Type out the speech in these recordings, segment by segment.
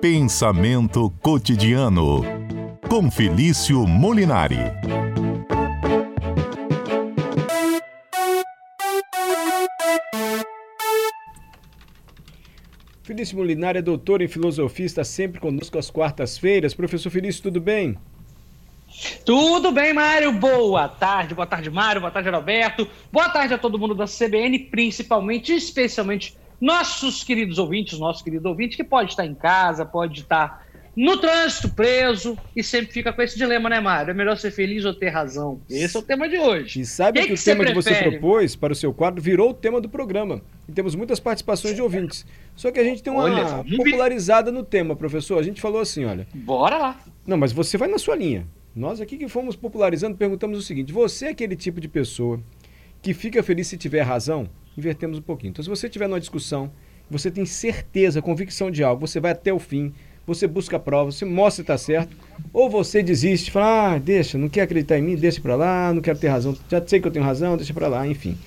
Pensamento cotidiano com Felício Molinari. Felício Molinari é doutor em filosofia, está sempre conosco às quartas-feiras. Professor Felício, tudo bem? Tudo bem, Mário? Boa tarde, boa tarde, Mário, boa tarde, Roberto. Boa tarde a todo mundo da CBN, principalmente, especialmente nossos queridos ouvintes, nosso querido ouvinte, que pode estar em casa, pode estar no trânsito, preso, e sempre fica com esse dilema, né, Mário? É melhor ser feliz ou ter razão? Esse é o tema de hoje. E sabe que, que, o tema que você propôs para o seu quadro virou o tema do programa. E temos muitas participações de ouvintes. Só que a gente tem uma olha, popularizada no tema, professor. A gente falou assim, olha. Bora lá. Não, mas você vai na sua linha. Nós aqui que fomos popularizando, perguntamos o seguinte: você é aquele tipo de pessoa que fica feliz se tiver razão? Invertemos um pouquinho. Então, se você tiver numa discussão, você tem certeza, convicção de algo, você vai até o fim, você busca a prova, você mostra se está certo, ou você desiste, fala, ah, deixa, não quer acreditar em mim, deixa para lá, não quero ter razão, já sei que eu tenho razão, deixa para lá, enfim.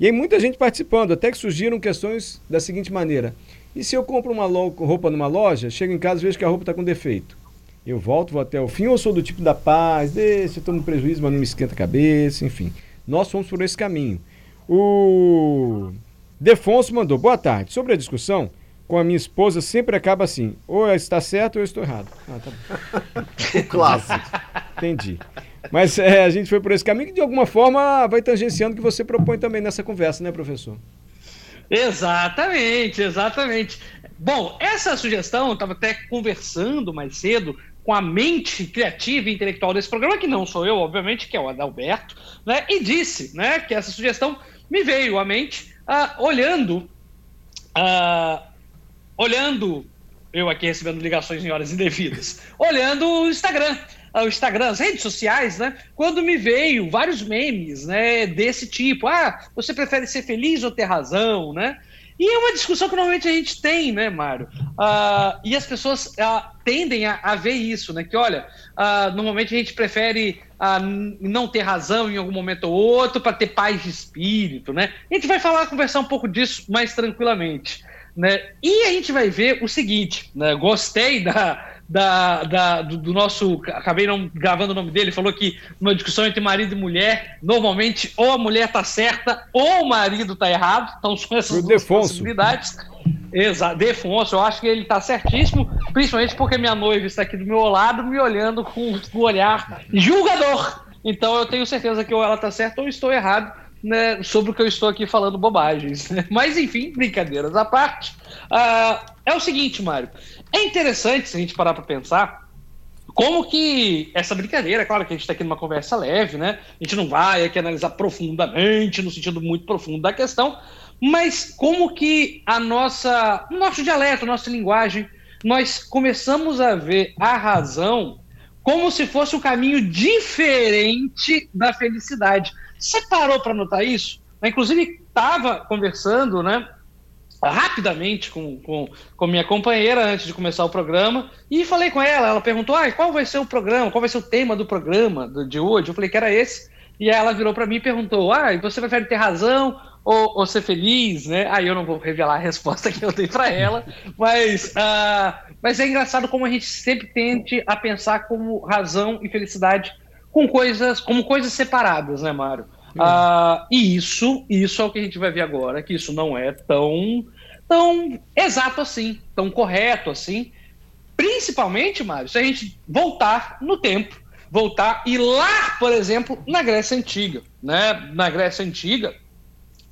E aí muita gente participando, até que surgiram questões da seguinte maneira: e se eu compro uma roupa numa loja, chego em casa e vejo que a roupa está com defeito? Eu volto, vou até o fim, ou sou do tipo da paz, deixa, eu no prejuízo, mas não me esquenta a cabeça, enfim. Nós fomos por esse caminho. O Defonso mandou, boa tarde. Sobre a discussão, com a minha esposa sempre acaba assim, ou está certo ou eu estou errado. Ah, tá o clássico. Entendi. Mas é, a gente foi por esse caminho que de alguma forma vai tangenciando o que você propõe também nessa conversa, né, professor? Exatamente, exatamente. Bom, essa sugestão, eu estava até conversando mais cedo com a mente criativa e intelectual desse programa, que não sou eu, obviamente, que é o Adalberto, né, e disse né, que essa sugestão me veio à mente uh, olhando. Uh, olhando. Eu aqui recebendo ligações em horas indevidas. olhando o Instagram. Uh, o Instagram, as redes sociais, né? Quando me veio vários memes, né? Desse tipo. Ah, você prefere ser feliz ou ter razão, né? E é uma discussão que normalmente a gente tem, né, Mário? Uh, e as pessoas uh, tendem a, a, ver isso, né? Que, olha, uh, normalmente a gente prefere não ter razão em algum momento ou outro para ter paz de espírito, né? A gente vai falar, conversar um pouco disso mais tranquilamente. Né? E a gente vai ver o seguinte, né? Gostei da, da, da do, do, nosso. Acabei não gravando o nome dele, falou que numa discussão entre marido e mulher, normalmente ou a mulher está certa ou o marido está errado. Então são essas duas possibilidades. Exato, Defonso, eu acho que ele está certíssimo, principalmente porque minha noiva está aqui do meu lado, me olhando com o olhar julgador. Então eu tenho certeza que ou ela está certa ou estou errado né, sobre o que eu estou aqui falando bobagens. Mas enfim, brincadeiras à parte. Uh, é o seguinte, Mário. É interessante se a gente parar para pensar como que essa brincadeira, claro que a gente está aqui numa conversa leve, né? A gente não vai aqui analisar profundamente, no sentido muito profundo da questão, mas como que a nossa, nosso dialeto, nossa linguagem, nós começamos a ver a razão como se fosse um caminho diferente da felicidade. Você parou para notar isso? Inclusive, estava conversando, né? Rapidamente com, com, com minha companheira antes de começar o programa e falei com ela. Ela perguntou: ah, qual vai ser o programa, qual vai ser o tema do programa de hoje? Eu falei que era esse. E aí ela virou para mim e perguntou: ah, você prefere ter razão ou, ou, ser feliz? Né? Aí eu não vou revelar a resposta que eu dei para ela, mas, uh, mas é engraçado como a gente sempre tende a pensar como razão e felicidade com coisas, como coisas separadas, né, Mário? Uh, e isso, isso é o que a gente vai ver agora, que isso não é tão, tão exato assim, tão correto assim. Principalmente, Mário, se a gente voltar no tempo, voltar e lá, por exemplo, na Grécia Antiga. Né? Na Grécia Antiga,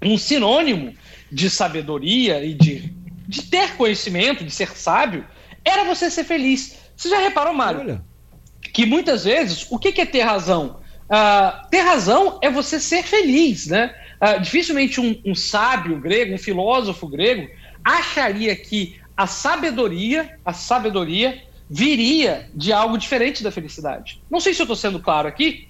um sinônimo de sabedoria e de, de ter conhecimento, de ser sábio, era você ser feliz. Você já reparou, Mário? Olha. Que muitas vezes, o que é ter razão? Uh, ter razão é você ser feliz, né? Uh, dificilmente um, um, sábio grego, um filósofo grego, acharia que a sabedoria, a sabedoria viria de algo diferente da felicidade. Não sei se eu estou sendo claro aqui,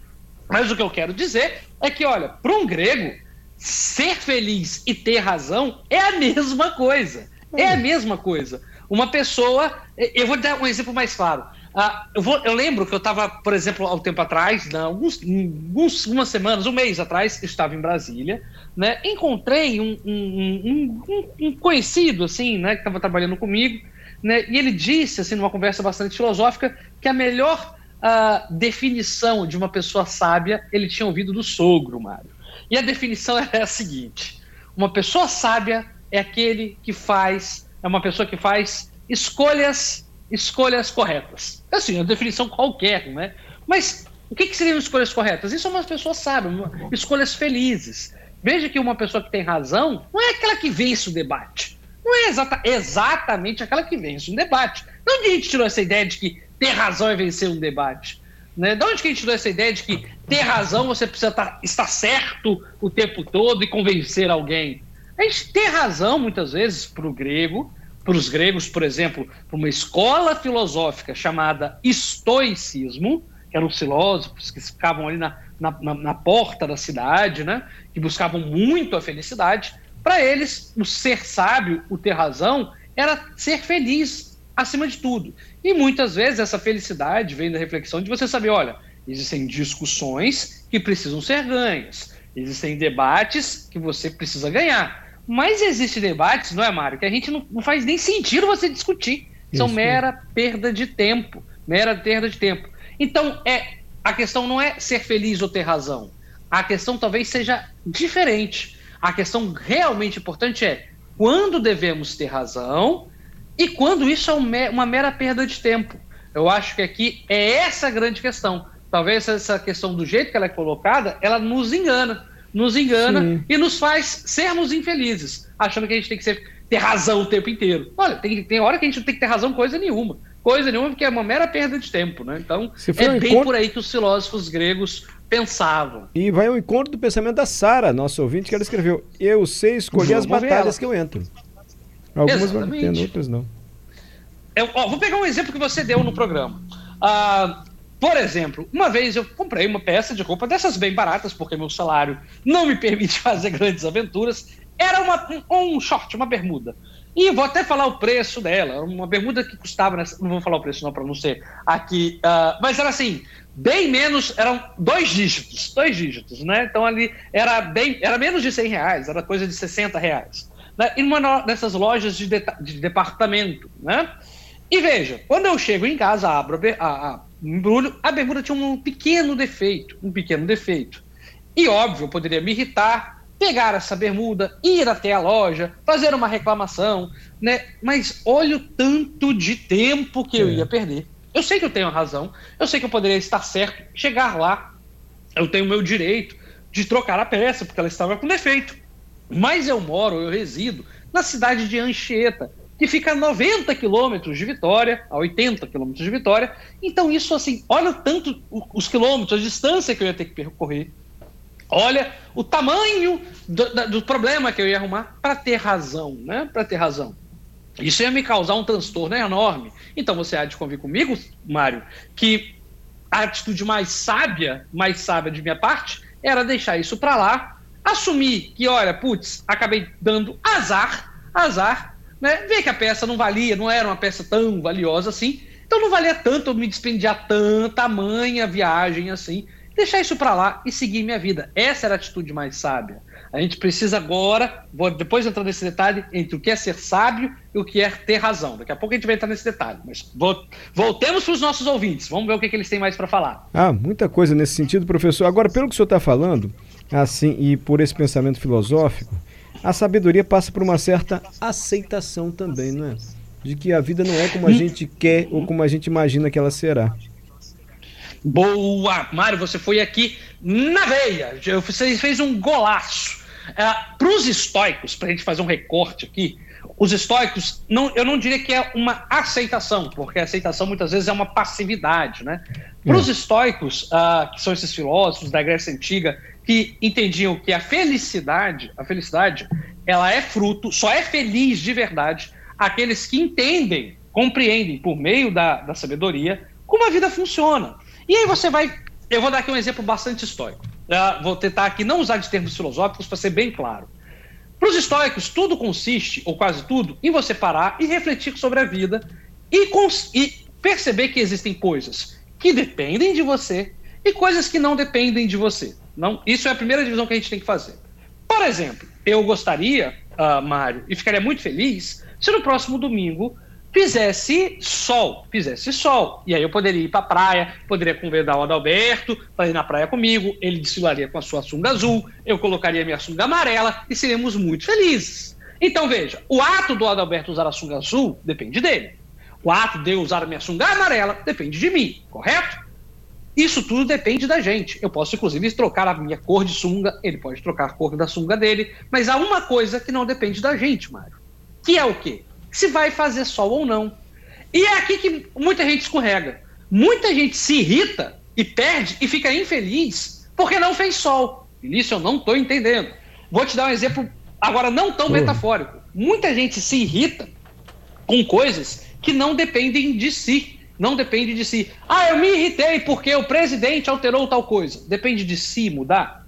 mas o que eu quero dizer é que, olha, para um grego, ser feliz e ter razão é a mesma coisa. É a mesma coisa. Uma pessoa. Eu vou dar um exemplo mais claro. Ah, eu, vou, eu, lembro que eu estava, por exemplo, há um tempo atrás, né, alguns, alguns, umas semanas, um mês atrás, estava em Brasília, né, encontrei um, um, um, um conhecido, assim, né, que estava trabalhando comigo, Né? E ele disse, assim, numa conversa bastante filosófica, que a melhor uh, definição de uma pessoa sábia ele tinha ouvido do sogro, Mário. E a definição é a seguinte: uma pessoa sábia é aquele que faz, é uma pessoa que faz escolhas, escolhas corretas. Assim, uma definição qualquer, né? Mas o que, que seriam escolhas corretas? Isso é uma pessoa sábia, escolhas felizes. Veja que uma pessoa que tem razão não é aquela que vence o debate. Não é exata, exatamente aquela que vence um debate. De onde a gente tirou essa ideia de que ter razão é vencer um debate? Né? De onde que a gente tirou essa ideia de que ter razão você precisa tá, estar certo o tempo todo e convencer alguém? A gente ter razão, muitas vezes, para o grego, para os gregos, por exemplo, para uma escola filosófica chamada estoicismo, que eram filósofos que ficavam ali na, na, na, na porta da cidade, né? que buscavam muito a felicidade. Para eles, o ser sábio, o ter razão, era ser feliz acima de tudo. E muitas vezes essa felicidade vem da reflexão de você saber: olha, existem discussões que precisam ser ganhas, existem debates que você precisa ganhar. Mas existem debates, não é, Mário, que a gente não, não faz nem sentido você discutir. São Isso. mera perda de tempo. Mera perda de tempo. Então, é, a questão não é ser feliz ou ter razão. A questão talvez seja diferente. A questão realmente importante é quando devemos ter razão e quando isso é uma mera perda de tempo. Eu acho que aqui é essa a grande questão. Talvez essa questão do jeito que ela é colocada, ela nos engana. Nos engana Sim. e nos faz sermos infelizes, achando que a gente tem que ser, ter razão o tempo inteiro. Olha, tem, tem hora que a gente não tem que ter razão coisa nenhuma coisa nenhuma, porque é uma mera perda de tempo, né? Então, é um bem encontro... por aí que os filósofos gregos pensavam. E vai ao encontro do pensamento da Sara, nossa ouvinte, que ela escreveu: Eu sei escolher Vamos as batalhas que eu entro. Algumas vão tendo, outras não. Eu, ó, vou pegar um exemplo que você deu no programa. Ah, por exemplo, uma vez eu comprei uma peça de roupa dessas bem baratas, porque meu salário não me permite fazer grandes aventuras. Era uma, um, um short, uma bermuda. E vou até falar o preço dela. Uma bermuda que custava. Nessa, não vou falar o preço, não, para não ser aqui. Uh, mas era assim, bem menos. Eram dois dígitos. Dois dígitos, né? Então ali era bem. Era menos de 100 reais, era coisa de 60 reais. Né? E numa dessas lojas de, de, de departamento, né? E veja, quando eu chego em casa, abro a, a embrulho, a bermuda tinha um pequeno defeito. Um pequeno defeito. E óbvio, eu poderia me irritar, pegar essa bermuda, ir até a loja, fazer uma reclamação, né? Mas olha o tanto de tempo que é. eu ia perder. Eu sei que eu tenho razão, eu sei que eu poderia estar certo, chegar lá, eu tenho o meu direito de trocar a peça, porque ela estava com defeito. Mas eu moro, eu resido na cidade de Anchieta, que fica a 90 quilômetros de Vitória, a 80 quilômetros de Vitória. Então, isso assim, olha tanto os quilômetros, a distância que eu ia ter que percorrer. Olha o tamanho do, do problema que eu ia arrumar para ter razão, né? Para ter razão. Isso ia me causar um transtorno enorme. Então você há de convir comigo, Mário, que a atitude mais sábia, mais sábia de minha parte, era deixar isso para lá, assumir que, olha, putz, acabei dando azar, azar, né? Ver que a peça não valia, não era uma peça tão valiosa assim, então não valia tanto eu me despendiar tanta manha viagem assim deixar isso para lá e seguir minha vida. Essa era a atitude mais sábia. A gente precisa agora, vou depois entrar nesse detalhe, entre o que é ser sábio e o que é ter razão. Daqui a pouco a gente vai entrar nesse detalhe. Mas voltemos para os nossos ouvintes. Vamos ver o que, que eles têm mais para falar. Ah, muita coisa nesse sentido, professor. Agora, pelo que o senhor está falando, assim, e por esse pensamento filosófico, a sabedoria passa por uma certa aceitação também, não é? De que a vida não é como a hum. gente quer ou como a gente imagina que ela será. Boa! Mário, você foi aqui na veia. Você fez um golaço. É, para os estoicos, para a gente fazer um recorte aqui, os estoicos, não, eu não diria que é uma aceitação, porque a aceitação muitas vezes é uma passividade. Né? Para os hum. estoicos, uh, que são esses filósofos da Grécia Antiga, que entendiam que a felicidade, a felicidade, ela é fruto, só é feliz de verdade aqueles que entendem, compreendem por meio da, da sabedoria como a vida funciona. E aí você vai. Eu vou dar aqui um exemplo bastante histórico. Uh, vou tentar aqui não usar de termos filosóficos para ser bem claro. Para os estoicos, tudo consiste, ou quase tudo, em você parar e refletir sobre a vida e, e perceber que existem coisas que dependem de você e coisas que não dependem de você. Não, isso é a primeira divisão que a gente tem que fazer. Por exemplo, eu gostaria, uh, Mário, e ficaria muito feliz se no próximo domingo fizesse sol, fizesse sol. E aí eu poderia ir para a praia, poderia convidar o Adalberto para ir na praia comigo, ele desfilaria com a sua sunga azul, eu colocaria minha sunga amarela e seríamos muito felizes. Então veja, o ato do Adalberto usar a sunga azul depende dele. O ato de eu usar a minha sunga amarela depende de mim, correto? Isso tudo depende da gente. Eu posso, inclusive, trocar a minha cor de sunga, ele pode trocar a cor da sunga dele, mas há uma coisa que não depende da gente, Mário. Que é o quê? Se vai fazer sol ou não. E é aqui que muita gente escorrega. Muita gente se irrita e perde e fica infeliz porque não fez sol. Isso eu não estou entendendo. Vou te dar um exemplo agora não tão metafórico. Muita gente se irrita com coisas que não dependem de si não depende de si. Ah, eu me irritei porque o presidente alterou tal coisa. Depende de si mudar.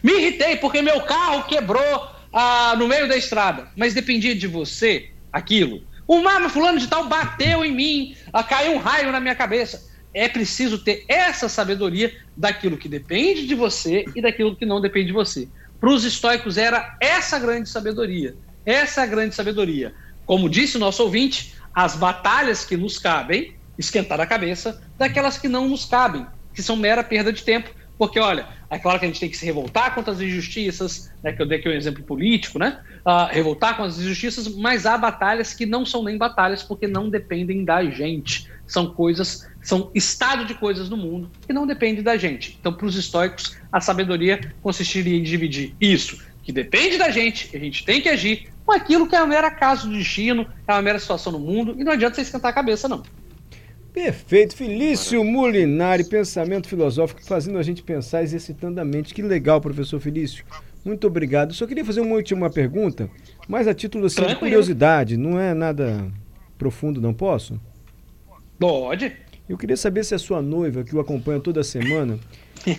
Me irritei porque meu carro quebrou ah, no meio da estrada. Mas dependia de você aquilo. O mama fulano de tal bateu em mim, ah, caiu um raio na minha cabeça. É preciso ter essa sabedoria daquilo que depende de você e daquilo que não depende de você. Para os estoicos era essa grande sabedoria. Essa grande sabedoria. Como disse o nosso ouvinte, as batalhas que nos cabem esquentar a cabeça daquelas que não nos cabem, que são mera perda de tempo. Porque, olha, é claro que a gente tem que se revoltar contra as injustiças, né, que eu dei aqui um exemplo político, né? Uh, revoltar contra as injustiças, mas há batalhas que não são nem batalhas porque não dependem da gente. São coisas, são estado de coisas no mundo que não depende da gente. Então, para os estoicos, a sabedoria consistiria em dividir isso, que depende da gente, a gente tem que agir, com aquilo que é um mero acaso do destino, é uma mera situação no mundo, e não adianta você esquentar a cabeça, não. Perfeito. Felício Molinari, pensamento filosófico, fazendo a gente pensar, exercitando a mente. Que legal, professor Felício. Muito obrigado. Só queria fazer uma última pergunta, mas a título assim, de curiosidade, não é nada profundo, não posso? Pode. Eu queria saber se a sua noiva, que o acompanha toda semana,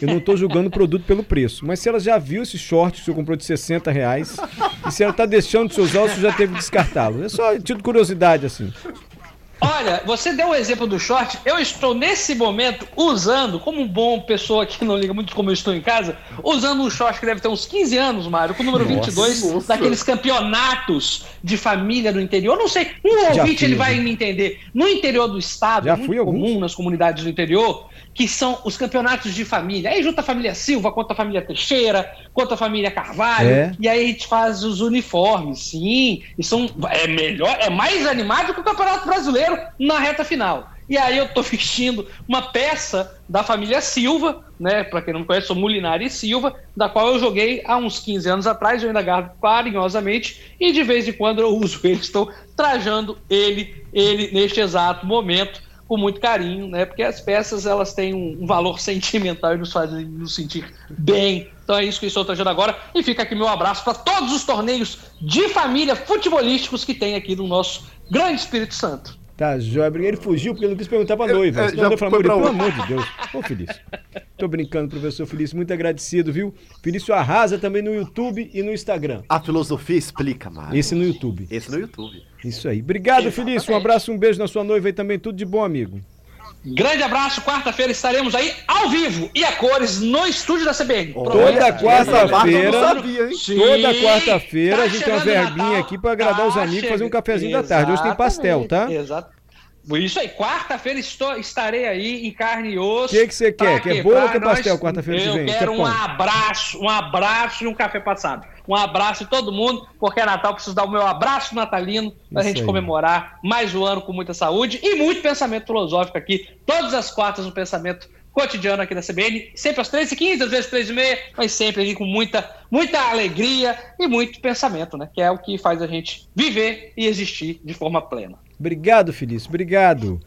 eu não estou julgando o produto pelo preço, mas se ela já viu esse short que o senhor comprou de 60 reais e se ela está deixando de seus ossos, já teve que descartá-lo. É só título curiosidade, assim. Olha, você deu o um exemplo do short. Eu estou nesse momento usando, como um bom pessoa que não liga muito como eu estou em casa, usando um short que deve ter uns 15 anos, Mário, com o número nossa, 22, nossa. daqueles campeonatos de família no interior. Não sei, um ouvinte ele vai me entender. No interior do estado, Já fui comum alguns? nas comunidades do interior, que são os campeonatos de família. Aí junta a família Silva contra a família Teixeira, contra a família Carvalho, é. e aí a gente faz os uniformes, sim. E são é melhor, é mais animado que o Campeonato Brasileiro na reta final. E aí eu tô vestindo uma peça da família Silva, né? Para quem não conhece, sou Mulinari Silva, da qual eu joguei há uns 15 anos atrás, eu ainda guardo carinhosamente, e de vez em quando eu uso ele, estou trajando ele, ele neste exato momento com muito carinho, né? Porque as peças elas têm um, valor sentimental e nos fazem nos sentir bem. Então é isso que eu estou trazendo agora. E fica aqui meu abraço para todos os torneios de família futebolísticos que tem aqui no nosso grande Espírito Santo. Tá, Joia. Ele fugiu porque ele não quis perguntar pra noiva. É, já foi pra pelo amor de Deus. Ô, Felício. Tô brincando, professor Felício. Muito agradecido, viu? Felício arrasa também no YouTube e no Instagram. A filosofia explica, Mário. Esse no YouTube. Esse no YouTube. Isso aí. Obrigado, Exatamente. Felício. Um abraço, um beijo na sua noiva e também. Tudo de bom, amigo. Grande abraço, quarta-feira estaremos aí ao vivo e a cores no estúdio da CBN. Toda quarta-feira, toda quarta-feira tá a gente tem uma verbinha aqui para agradar tá os amigos, fazer um cafezinho Exatamente. da tarde. Hoje tem pastel, tá? Exato. Isso aí, quarta-feira estarei aí em carne e osso. O que, que você quer? Quer bolo ou quer pastel quarta-feira que vem? Eu quero um abraço, um abraço e um café passado. Um abraço em todo mundo, porque é Natal, preciso dar o meu abraço natalino pra Isso gente aí. comemorar mais um ano com muita saúde e muito pensamento filosófico aqui. Todas as quartas, um pensamento cotidiano aqui da CBN, sempre às 13h15, às vezes 13h30, mas sempre aqui com muita, muita alegria e muito pensamento, né? Que é o que faz a gente viver e existir de forma plena. Obrigado, Felício. Obrigado.